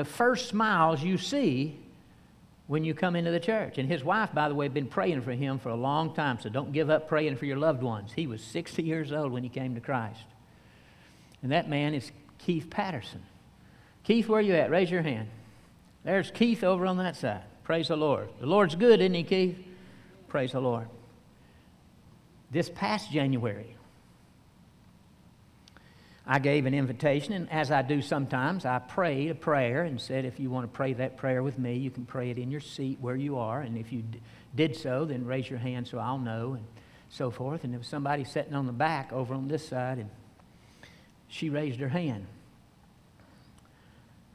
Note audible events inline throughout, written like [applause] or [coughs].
the first smiles you see when you come into the church. And his wife, by the way, had been praying for him for a long time, so don't give up praying for your loved ones. He was 60 years old when he came to Christ. And that man is Keith Patterson. Keith, where are you at? Raise your hand. There's Keith over on that side. Praise the Lord. The Lord's good, isn't he, Keith? Praise the Lord. This past January, I gave an invitation, and as I do sometimes, I prayed a prayer and said, if you want to pray that prayer with me, you can pray it in your seat where you are. And if you d- did so, then raise your hand so I'll know, and so forth. And there was somebody sitting on the back over on this side, and she raised her hand.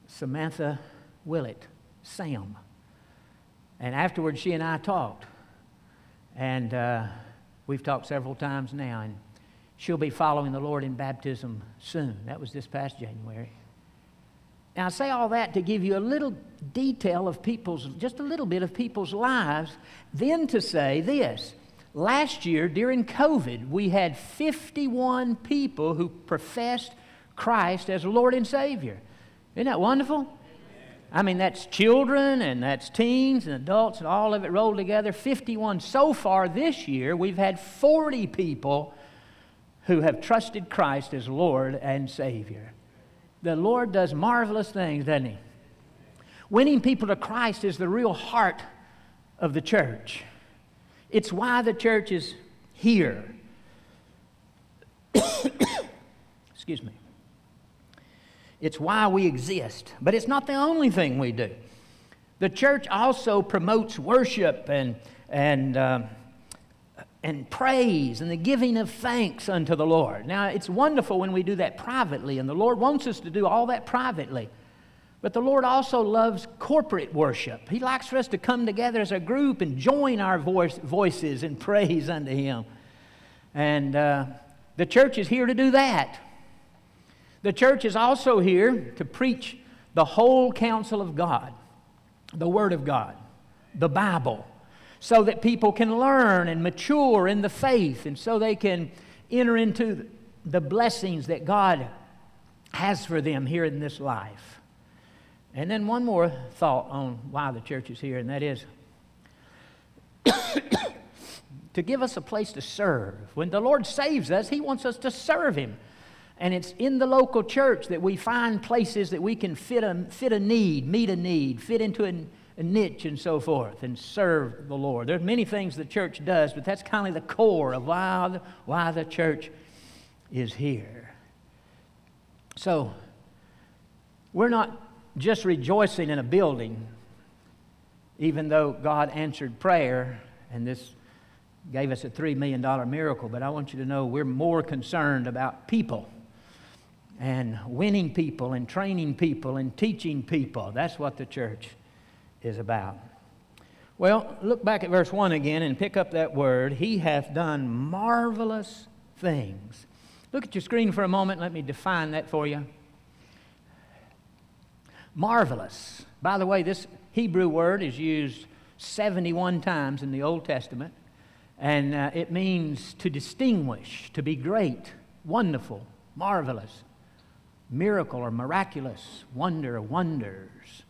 Samantha Willett, Sam. And afterwards, she and I talked. And uh, we've talked several times now. And she'll be following the Lord in baptism soon. That was this past January. Now, I say all that to give you a little detail of people's, just a little bit of people's lives, then to say this. Last year, during COVID, we had 51 people who professed Christ as Lord and Savior. Isn't that wonderful? I mean, that's children and that's teens and adults and all of it rolled together. 51 so far this year. We've had 40 people who have trusted Christ as Lord and Savior. The Lord does marvelous things, doesn't He? Winning people to Christ is the real heart of the church. It's why the church is here. [coughs] Excuse me. It's why we exist. But it's not the only thing we do. The church also promotes worship and, and uh, and praise and the giving of thanks unto the Lord. Now, it's wonderful when we do that privately, and the Lord wants us to do all that privately. But the Lord also loves corporate worship. He likes for us to come together as a group and join our voice, voices in praise unto Him. And uh, the church is here to do that. The church is also here to preach the whole counsel of God, the Word of God, the Bible so that people can learn and mature in the faith and so they can enter into the blessings that God has for them here in this life. And then one more thought on why the church is here, and that is [coughs] to give us a place to serve. When the Lord saves us, He wants us to serve Him. And it's in the local church that we find places that we can fit a, fit a need, meet a need, fit into an niche and so forth and serve the Lord. There's many things the church does, but that's kind of the core of why the, why the church is here. So, we're not just rejoicing in a building, even though God answered prayer, and this gave us a $3 million miracle, but I want you to know we're more concerned about people and winning people and training people and teaching people. That's what the church is about. Well, look back at verse 1 again and pick up that word. He hath done marvelous things. Look at your screen for a moment. Let me define that for you. Marvelous. By the way, this Hebrew word is used 71 times in the Old Testament, and uh, it means to distinguish, to be great, wonderful, marvelous, miracle or miraculous, wonder, wonders.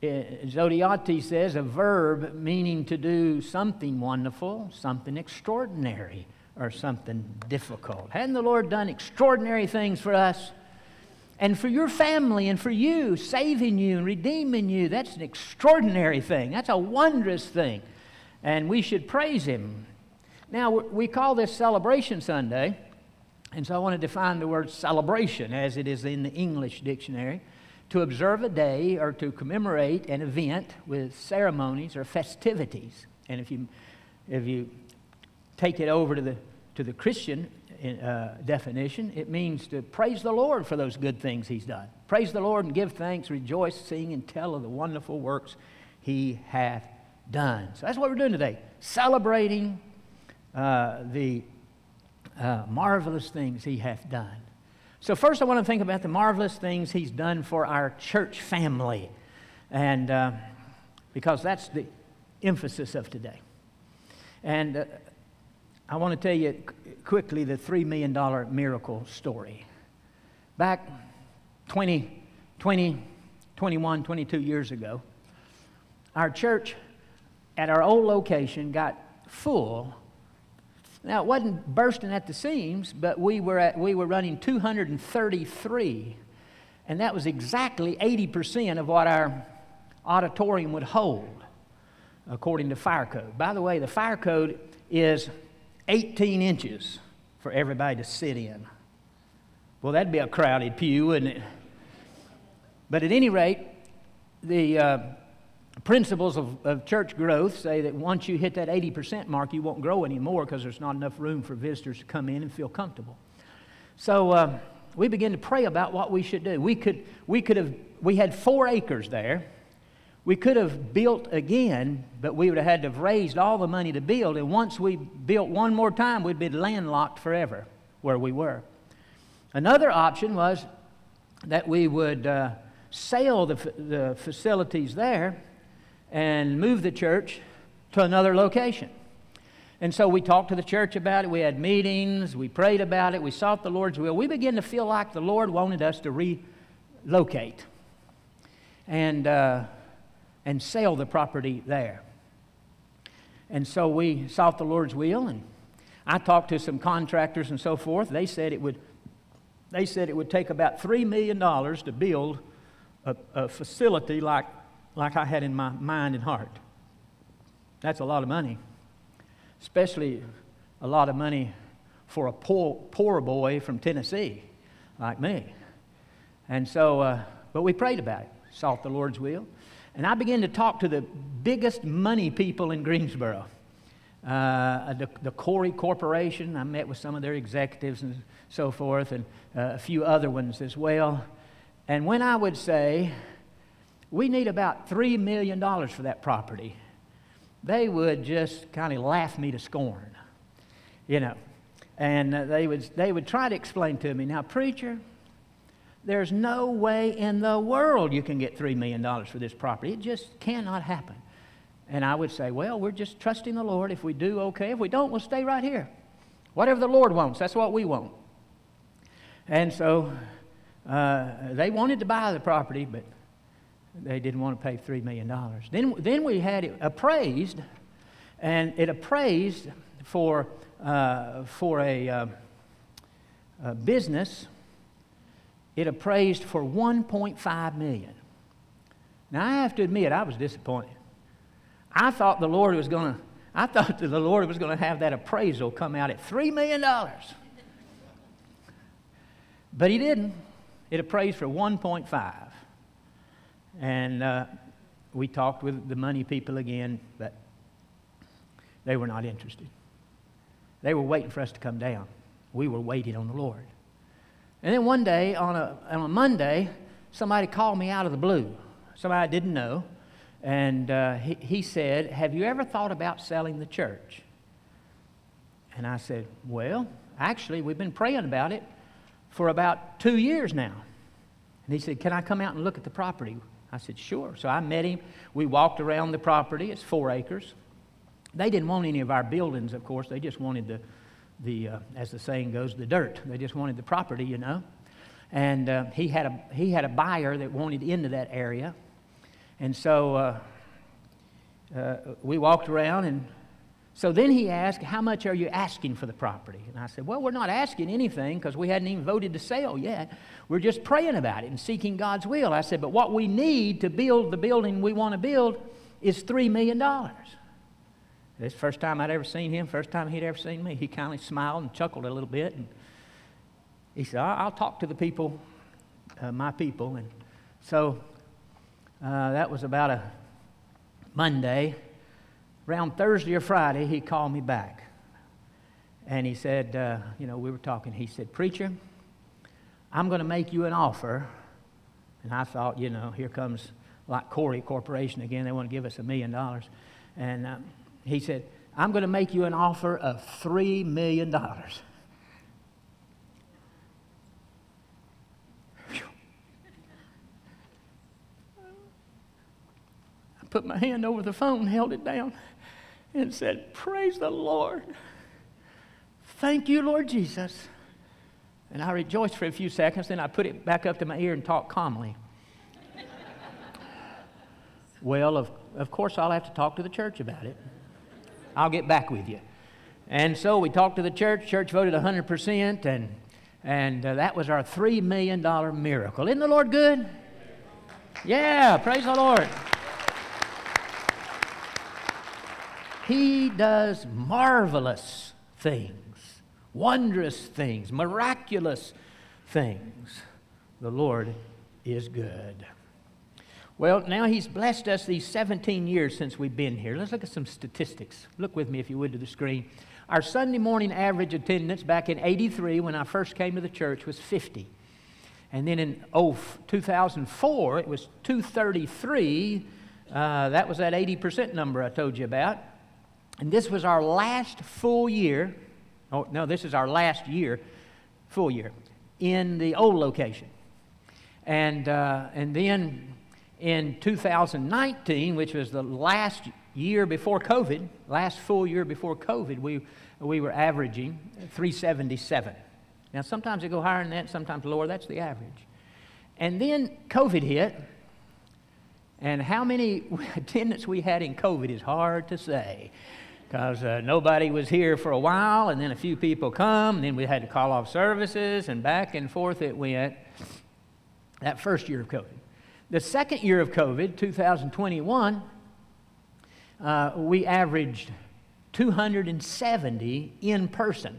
Eh, Zodhiates says a verb meaning to do something wonderful, something extraordinary, or something difficult. Hadn't the Lord done extraordinary things for us? And for your family and for you, saving you and redeeming you, that's an extraordinary thing. That's a wondrous thing. And we should praise Him. Now, we call this Celebration Sunday. And so I want to define the word celebration as it is in the English dictionary to observe a day or to commemorate an event with ceremonies or festivities. And if you, if you take it over to the, to the Christian uh, definition, it means to praise the Lord for those good things He's done. Praise the Lord and give thanks, rejoice, sing, and tell of the wonderful works He hath done. So that's what we're doing today, celebrating uh, the uh, marvelous things He hath done. So, first, I want to think about the marvelous things He's done for our church family, and uh, because that's the emphasis of today. And uh, I want to tell you quickly the $3 million miracle story. Back 20, 20, 21, 22 years ago, our church at our old location got full. Now, it wasn't bursting at the seams, but we were, at, we were running 233, and that was exactly 80% of what our auditorium would hold, according to fire code. By the way, the fire code is 18 inches for everybody to sit in. Well, that'd be a crowded pew, wouldn't it? But at any rate, the uh, principles of, of church growth say that once you hit that 80% mark, you won't grow anymore because there's not enough room for visitors to come in and feel comfortable. So uh, we began to pray about what we should do. We could, we could have, we had four acres there. We could have built again, but we would have had to have raised all the money to build. And once we built one more time, we'd be landlocked forever where we were. Another option was that we would uh, sell the, the facilities there and move the church to another location. And so we talked to the church about it. We had meetings. We prayed about it. We sought the Lord's will. We began to feel like the Lord wanted us to relocate and, uh, and sell the property there. And so we sought the Lord's will, and I talked to some contractors and so forth. They said it would they said it would take about $3 million to build a, a facility like, like I had in my mind and heart. That's a lot of money, especially a lot of money for a poor, poor boy from Tennessee like me. And so, uh, but we prayed about it, sought the Lord's will. And I began to talk to the biggest money people in Greensboro. Uh, the, the Koury Corporation, I met with some of their executives and so forth, and uh, a few other ones as well. And when I would say, we need about $3 million for that property, they would just kind of laugh me to scorn, you know. And uh, they, would, they would try to explain to me, now, preacher, there's no way in the world you can get $3 million for this property. It just cannot happen. And I would say, well, we're just trusting the Lord. If we do, okay. If we don't, we'll stay right here. Whatever the Lord wants, that's what we want. And so uh, they wanted to buy the property, but they didn't want to pay $3 million. Then, then we had it appraised, and it appraised for, uh, for a, uh, a business, it appraised for 1.5 million. Now I have to admit I was disappointed. I thought the Lord was going to I thought that the Lord was going to have that appraisal come out at $3 million. But he didn't. It appraised for 1.5. And uh, we talked with the money people again, but they were not interested. They were waiting for us to come down. We were waiting on the Lord. And then one day, on a, on a Monday, somebody called me out of the blue. Somebody I didn't know. And uh, he, he said, Have you ever thought about selling the church? And I said, Well, actually, we've been praying about it for about two years now. And he said, Can I come out and look at the property? I said, Sure. So I met him. We walked around the property. It's four acres. They didn't want any of our buildings, of course. They just wanted the, the uh, as the saying goes, the dirt. They just wanted the property, you know. And uh, he, had a, he had a buyer that wanted into that area. And so uh, uh we walked around and so then he asked, How much are you asking for the property? And I said, Well, we're not asking anything because we hadn't even voted to sell yet. We're just praying about it and seeking God's will. I said, But what we need to build the building we want to build is $3 million. This first time I'd ever seen him, first time he'd ever seen me, he kind of smiled and chuckled a little bit. And he said, I'll talk to the people, uh, my people. And so uh, that was about a Monday around Thursday or Friday, he called me back. And he said, uh, you know, we were talking. He said, Preacher, I'm going to make you an offer. And I thought, you know, here comes like Koury Corporation again. They want to give us a million dollars. And um, he said, I'm going to make you an offer of $3 million. I put my hand over the phone, held it down and said, Praise the Lord. Thank you, Lord Jesus. And I rejoiced for a few seconds, then I put it back up to my ear and talked calmly. [laughs] Well, of, of course, I'll have to talk to the church about it. I'll get back with you. And so we talked to the church. Church voted 100%, and, and uh, that was our $3 million miracle. Isn't the Lord good? Yeah, praise the Lord. He does marvelous things, wondrous things, miraculous things. The Lord is good. Well, now He's blessed us these 17 years since we've been here. Let's look at some statistics. Look with me, if you would, to the screen. Our Sunday morning average attendance back in 83, when I first came to the church, was 50. And then in oh, 2004, it was 233. Uh, that was that 80% number I told you about. And this was our last full year. Oh, no, this is our last year, full year, in the old location. And, uh, and then in 2019, which was the last year before COVID, last full year before COVID, we, we were averaging 377. Now, sometimes they go higher than that, sometimes lower. That's the average. And then COVID hit, and how many [laughs] attendance we had in COVID is hard to say because uh, nobody was here for a while, and then a few people come, and then we had to call off services, and back and forth it went. That first year of COVID. The second year of COVID, 2021, uh, we averaged 270 in person.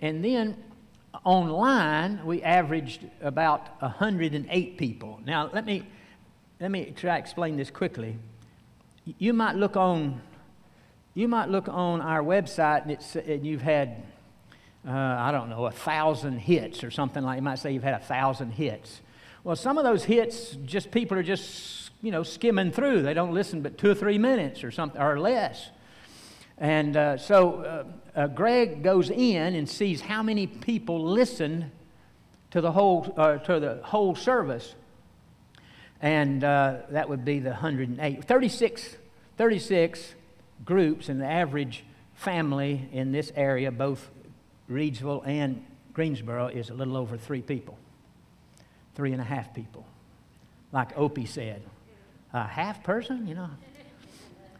And then online, we averaged about 108 people. Now, let me, let me try to explain this quickly. You might look on, you might look on our website and, it's, and you've had, uh, I don't know, a thousand hits or something like. You might say you've had a thousand hits. Well, some of those hits, just people are just, you know, skimming through. They don't listen but two or three minutes or something, or less. And uh, so uh, uh, Greg goes in and sees how many people listened to the whole, uh, to the whole service. And uh, that would be the 108. 36, 36 groups, and the average family in this area, both Reidsville and Greensboro, is a little over three people three and a half people. Like Opie said, a half person, you know.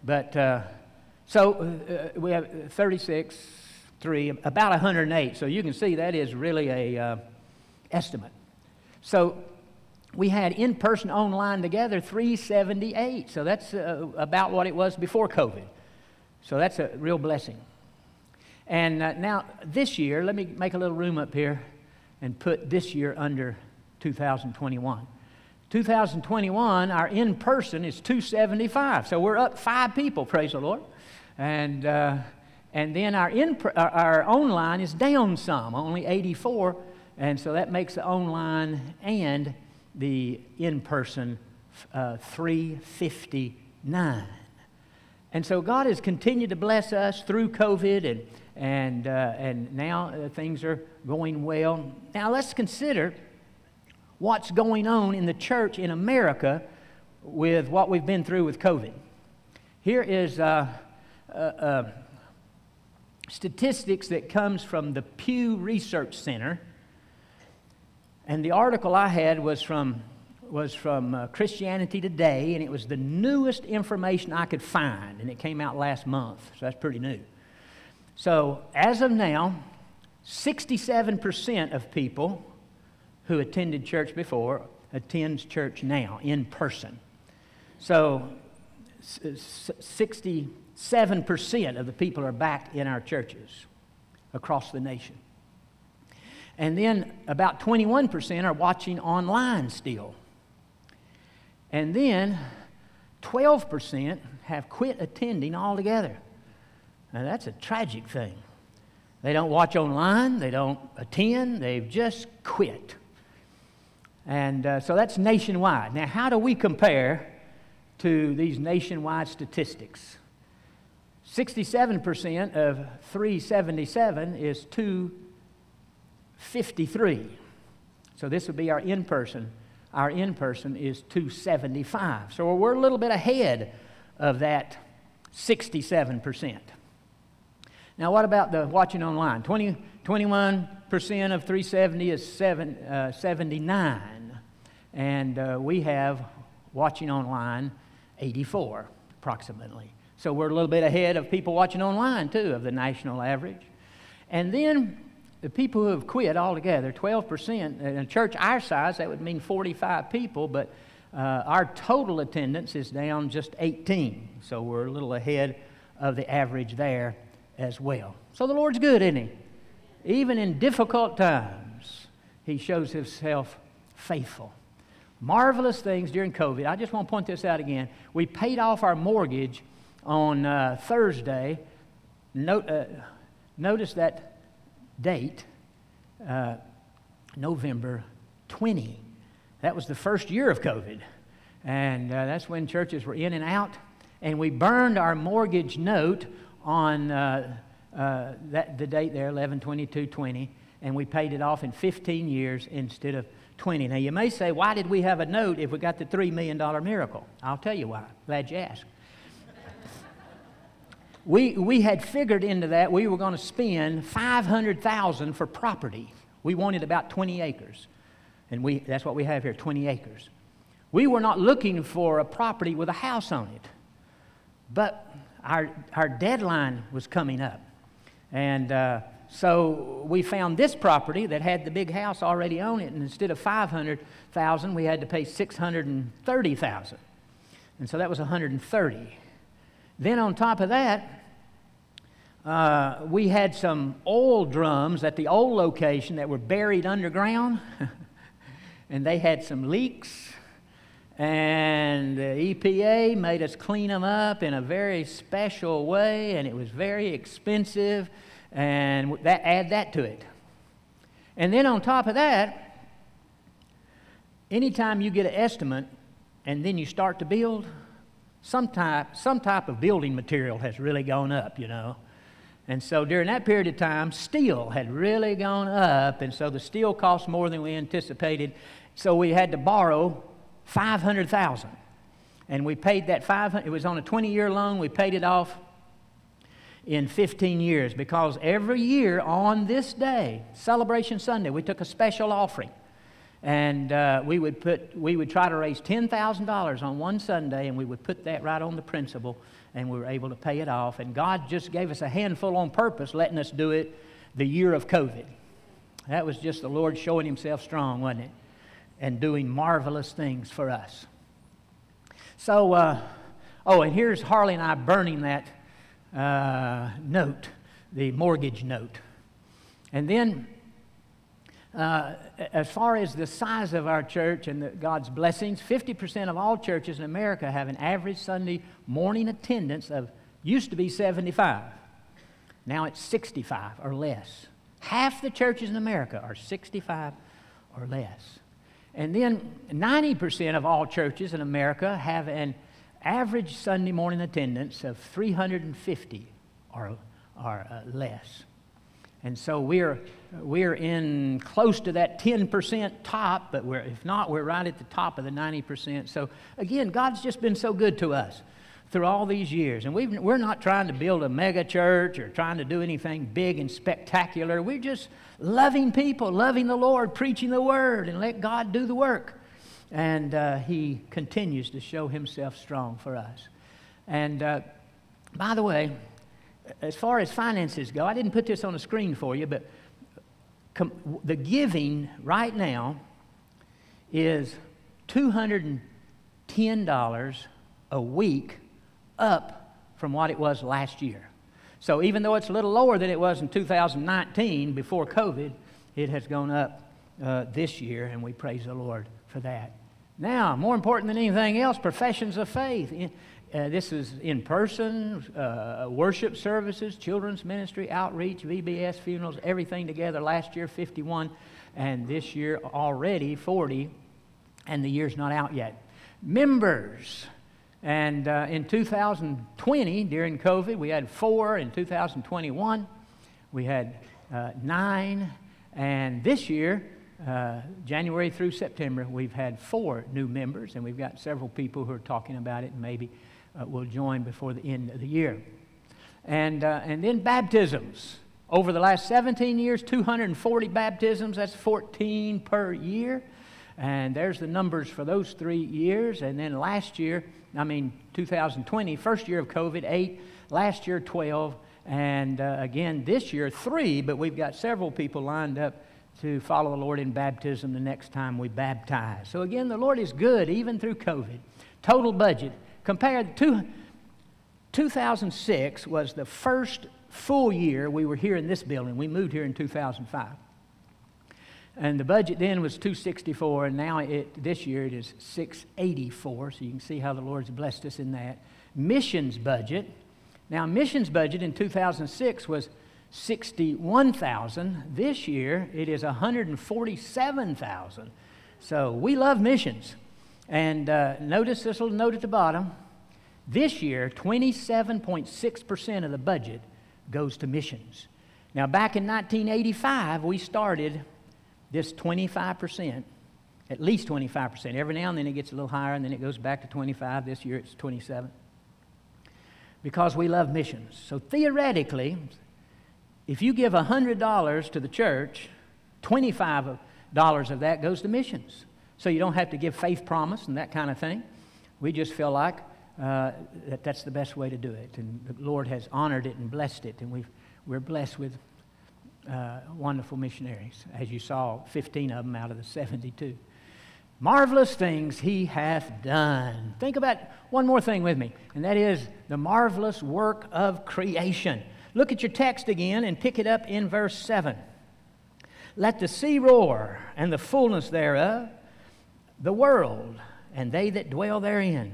But uh, so uh, we have 36, three, about 108. So you can see that is really a uh, estimate. So we had in person, online together 378. So that's uh, about what it was before COVID. So that's a real blessing. And uh, now this year, let me make a little room up here and put this year under 2021. 2021, our in person is 275. So we're up five people, praise the Lord. And, uh, and then our, in, our online is down some, only 84. And so that makes the online and the in person uh, 359. And so God has continued to bless us through COVID, and, and, uh, and now uh, things are going well. Now let's consider what's going on in the church in America with what we've been through with COVID. Here is uh, uh, uh, statistics that comes from the Pew Research Center. And the article I had was from, was from uh, Christianity Today, and it was the newest information I could find, and it came out last month, so that's pretty new. So, as of now, 67% of people who attended church before attends church now in person. So 67% of the people are back in our churches across the nation. And then about 21% are watching online still. And then 12% have quit attending altogether. Now that's a tragic thing. They don't watch online, they don't attend, they've just quit. And uh, so that's nationwide. Now, how do we compare to these nationwide statistics? 67% of 377 is 253. So this would be our in person. Our in person is 275. So we're a little bit ahead of that 67%. Now, what about the watching online? 20, 21% of 370 is seven, uh, 79. And uh, we have, watching online, 84 approximately. So we're a little bit ahead of people watching online too of the national average. And then the people who have quit altogether, 12%, in a church our size, that would mean 45 people, but uh, our total attendance is down just 18. So we're a little ahead of the average there as well. So the Lord's good, isn't He? Even in difficult times, He shows Himself faithful. Marvelous things during COVID. I just want to point this out again. We paid off our mortgage on uh, Thursday. Note, uh, notice that date, uh, November 20. That was the first year of COVID. And uh, that's when churches were in and out. And we burned our mortgage note on uh, uh, that, the date there, 11 22 20, and we paid it off in 15 years instead of 20. Now, you may say, why did we have a note if we got the $3 million miracle? I'll tell you why. Glad you asked. We, we had figured into that we were going to spend 500000 for property. We wanted about 20 acres. And we, that's what we have here 20 acres. We were not looking for a property with a house on it. But our, our deadline was coming up. And uh, so we found this property that had the big house already on it, and instead of 500,000, we had to pay 630,000. And so that was 130. Then on top of that, uh, we had some oil drums at the old location that were buried underground, [laughs] and they had some leaks and the EPA made us clean them up in a very special way, and it was very expensive, and that add that to it. And then on top of that, anytime you get an estimate and then you start to build, some type, some type of building material has really gone up, you know. And so during that period of time, steel had really gone up, and so the steel cost more than we anticipated. So we had to borrow 500,000. And we paid that 500, it was on a 20 year loan, we paid it off in 15 years because every year on this day, Celebration Sunday, we took a special offering. And uh, we, would put, we would try to raise $10,000 on one Sunday, and we would put that right on the principal, and we were able to pay it off. And God just gave us a handful on purpose, letting us do it the year of COVID. That was just the Lord showing Himself strong, wasn't it? and doing marvelous things for us. So, uh, oh, and here's Harley and I burning that uh, note, the mortgage note. And then, uh, as far as the size of our church and the, God's blessings, 50% of all churches in America have an average Sunday morning attendance of used to be 75. Now it's 65 or less. Half the churches in America are 65 or less. And then 90% of all churches in America have an average Sunday morning attendance of 350 or, or uh, less. And so we're, we're in close to that 10% top, but we're, if not, we're right at the top of the 90%. So again, God's just been so good to us through all these years. And we we're not trying to build a mega church or trying to do anything big and spectacular. We're just loving people, loving the Lord, preaching the word, and let God do the work. And uh, He continues to show Himself strong for us. And uh, by the way, as far as finances go, I didn't put this on the screen for you, but com- the giving right now is $210 a week up from what it was last year. So even though it's a little lower than it was in 2019 before COVID, it has gone up uh, this year, and we praise the Lord for that. Now, more important than anything else, professions of faith. Uh, this is in person, uh, worship services, children's ministry, outreach, VBS, funerals, everything together. Last year, 51, and this year already 40, and the year's not out yet. Members. And uh, in 2020, during COVID, we had four. In 2021, we had uh, nine. And this year, uh, January through September, we've had four new members, and we've got several people who are talking about it and maybe uh, will join before the end of the year. And, uh, and then baptisms. Over the last 17 years, 240 baptisms, that's 14 per year. And there's the numbers for those three years. And then last year, I mean, 2020, first year of COVID, eight. Last year, 12. And uh, again, this year, three. But we've got several people lined up to follow the Lord in baptism the next time we baptize. So again, the Lord is good even through COVID. Total budget. Compared to 2006 was the first full year we were here in this building. We moved here in 2005. And the budget then was 264, and now it, this year it is 684. So you can see how the Lord's blessed us in that. Missions budget. Now, missions budget in 2006 was 61,000. This year it is 147,000. So we love missions. And uh, notice this little note at the bottom. This year, 27.6% of the budget goes to missions. Now, back in 1985, we started this 25%, at least 25%. Every now and then it gets a little higher, and then it goes back to 25. This year it's 27. Because we love missions. So theoretically, if you give $100 to the church, $25 of that goes to missions. So you don't have to give faith promise and that kind of thing. We just feel like uh, that that's the best way to do it. And the Lord has honored it and blessed it. And we've, we're blessed with uh, wonderful missionaries, as you saw, 15 of them out of the 72. Marvelous things he hath done. Think about one more thing with me, and that is the marvelous work of creation. Look at your text again and pick it up in verse 7. Let the sea roar and the fullness thereof, the world and they that dwell therein.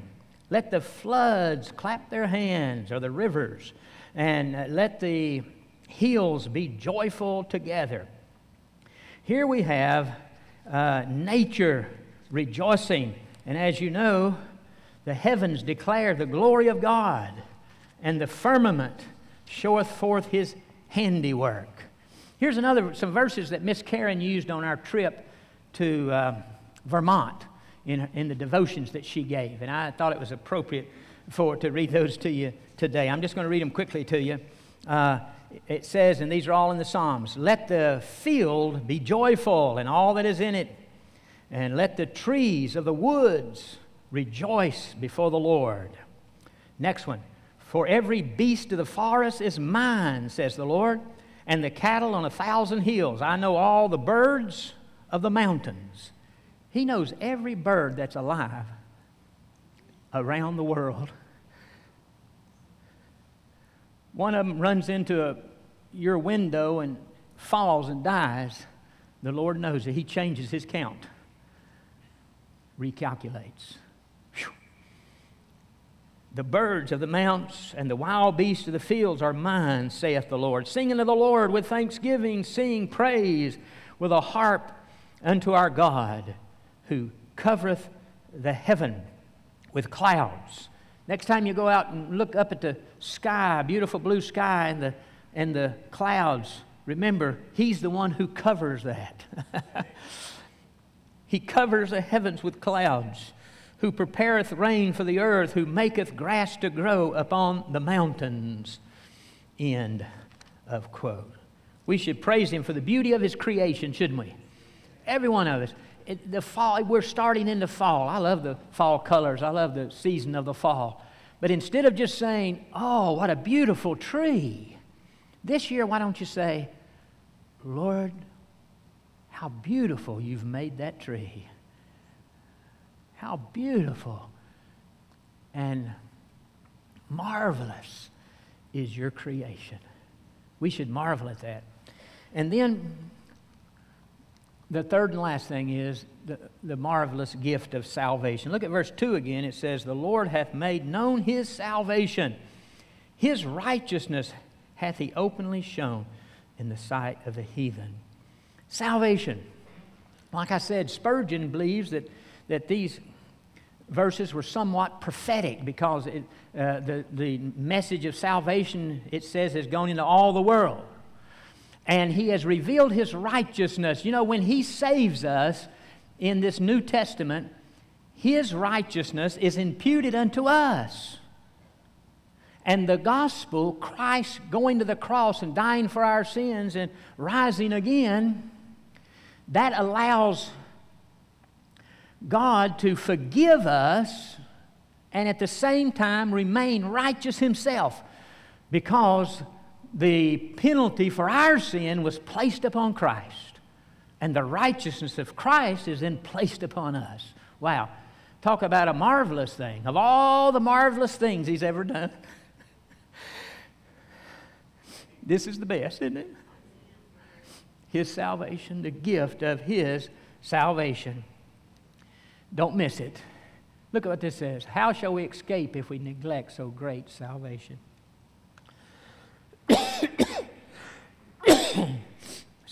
Let the floods clap their hands, or the rivers, and let the hills be joyful together. Here we have uh, nature rejoicing. And as you know, the heavens declare the glory of God, and the firmament showeth forth his handiwork. Here's another, some verses that Miss Karen used on our trip to uh, Vermont in, in the devotions that she gave. And I thought it was appropriate for to read those to you today. I'm just going to read them quickly to you. Uh, it says, and these are all in the Psalms let the field be joyful and all that is in it, and let the trees of the woods rejoice before the Lord. Next one. For every beast of the forest is mine, says the Lord, and the cattle on a thousand hills. I know all the birds of the mountains. He knows every bird that's alive around the world. One of them runs into a, your window and falls and dies. The Lord knows it. He changes his count, recalculates. Whew. The birds of the mounts and the wild beasts of the fields are mine, saith the Lord. Sing unto the Lord with thanksgiving, sing praise with a harp unto our God who covereth the heaven with clouds. Next time you go out and look up at the sky, beautiful blue sky, and the, and the clouds, remember, He's the one who covers that. [laughs] he covers the heavens with clouds, who prepareth rain for the earth, who maketh grass to grow upon the mountains. End of quote. We should praise Him for the beauty of His creation, shouldn't we? Every one of us it, the fall, we're starting in the fall. I love the fall colors. I love the season of the fall. But instead of just saying, oh, what a beautiful tree, this year, why don't you say, Lord, how beautiful you've made that tree. How beautiful and marvelous is your creation. We should marvel at that. And then the third and last thing is the, the marvelous gift of salvation. Look at verse 2 again. It says, The Lord hath made known his salvation. His righteousness hath he openly shown in the sight of the heathen. Salvation. Like I said, Spurgeon believes that, that these verses were somewhat prophetic because it, uh, the, the message of salvation, it says, has gone into all the world and he has revealed his righteousness. You know, when he saves us in this New Testament, his righteousness is imputed unto us. And the gospel, Christ going to the cross and dying for our sins and rising again, that allows God to forgive us and at the same time remain righteous himself because the penalty for our sin was placed upon Christ and the righteousness of Christ is then placed upon us. Wow. Talk about a marvelous thing. Of all the marvelous things he's ever done, [laughs] this is the best, isn't it? His salvation, the gift of his salvation. Don't miss it. Look at what this says. How shall we escape if we neglect so great salvation?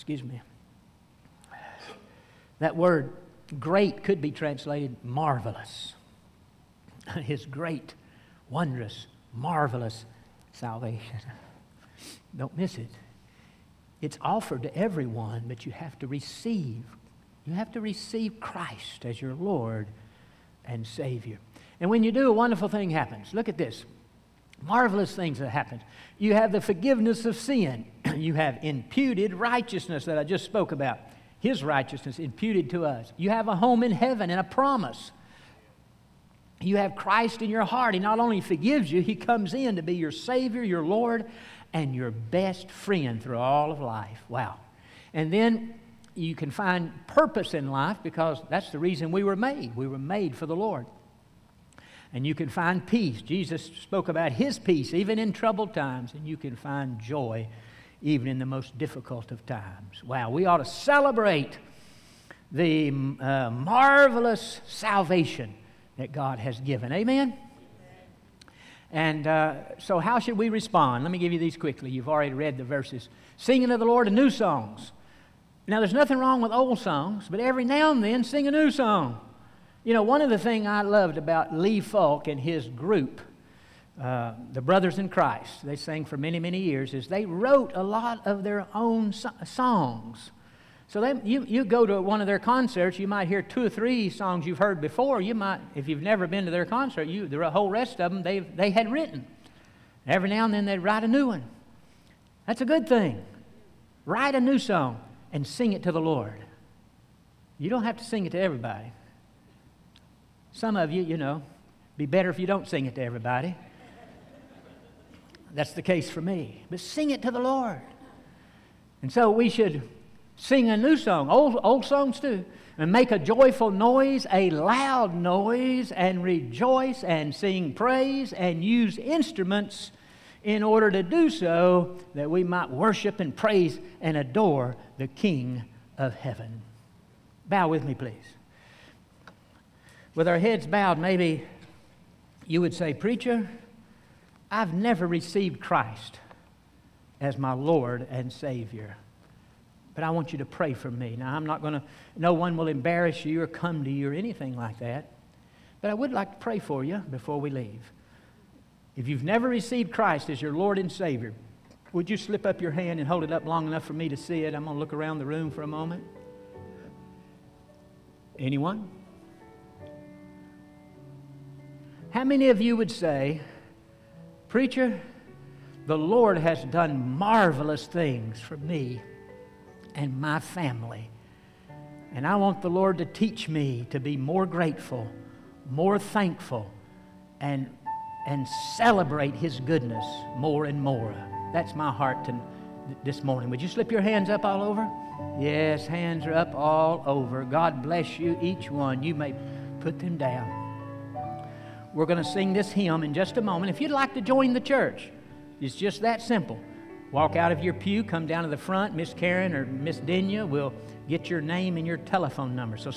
Excuse me. That word great could be translated marvelous. [laughs] His great, wondrous, marvelous salvation. [laughs] Don't miss it. It's offered to everyone, but you have to receive. You have to receive Christ as your Lord and Savior. And when you do, a wonderful thing happens. Look at this. Marvelous things that happen. You have the forgiveness of sin. [clears throat] you have imputed righteousness that I just spoke about. His righteousness imputed to us. You have a home in heaven and a promise. You have Christ in your heart. He not only forgives you, He comes in to be your Savior, your Lord, and your best friend through all of life. Wow. And then you can find purpose in life because that's the reason we were made. We were made for the Lord. And you can find peace. Jesus spoke about His peace even in troubled times, and you can find joy even in the most difficult of times. Wow, we ought to celebrate the uh, marvelous salvation that God has given. Amen? And uh, so, how should we respond? Let me give you these quickly. You've already read the verses. Singing to the Lord and new songs. Now, there's nothing wrong with old songs, but every now and then sing a new song. You know, one of the things I loved about Lee Falk and his group, uh, the Brothers in Christ, they sang for many, many years, is they wrote a lot of their own so- songs. So they, you, you go to one of their concerts, you might hear two or three songs you've heard before. You might, if you've never been to their concert, you, the whole rest of them they they had written. Every now and then they'd write a new one. That's a good thing. Write a new song and sing it to the Lord. You don't have to sing it to everybody. Some of you, you know, be better if you don't sing it to everybody. That's the case for me. But sing it to the Lord. And so we should sing a new song, old, old songs too, and make a joyful noise, a loud noise, and rejoice and sing praise and use instruments in order to do so that we might worship and praise and adore the King of heaven. Bow with me, please. With our heads bowed, maybe you would say, Preacher, I've never received Christ as my Lord and Savior. But I want you to pray for me. Now, I'm not going to, no one will embarrass you or come to you or anything like that. But I would like to pray for you before we leave. If you've never received Christ as your Lord and Savior, would you slip up your hand and hold it up long enough for me to see it? I'm going to look around the room for a moment. Anyone? How many of you would say, Preacher, the Lord has done marvelous things for me and my family. And I want the Lord to teach me to be more grateful, more thankful, and and celebrate His goodness more and more. That's my heart to, this morning. Would you slip your hands up all over? Yes, hands are up all over. God bless you, each one. You may put them down. We're going to sing this hymn in just a moment. If you'd like to join the church, it's just that simple. Walk out of your pew, come down to the front. Miss Karen or Miss Denya will get your name and your telephone number. So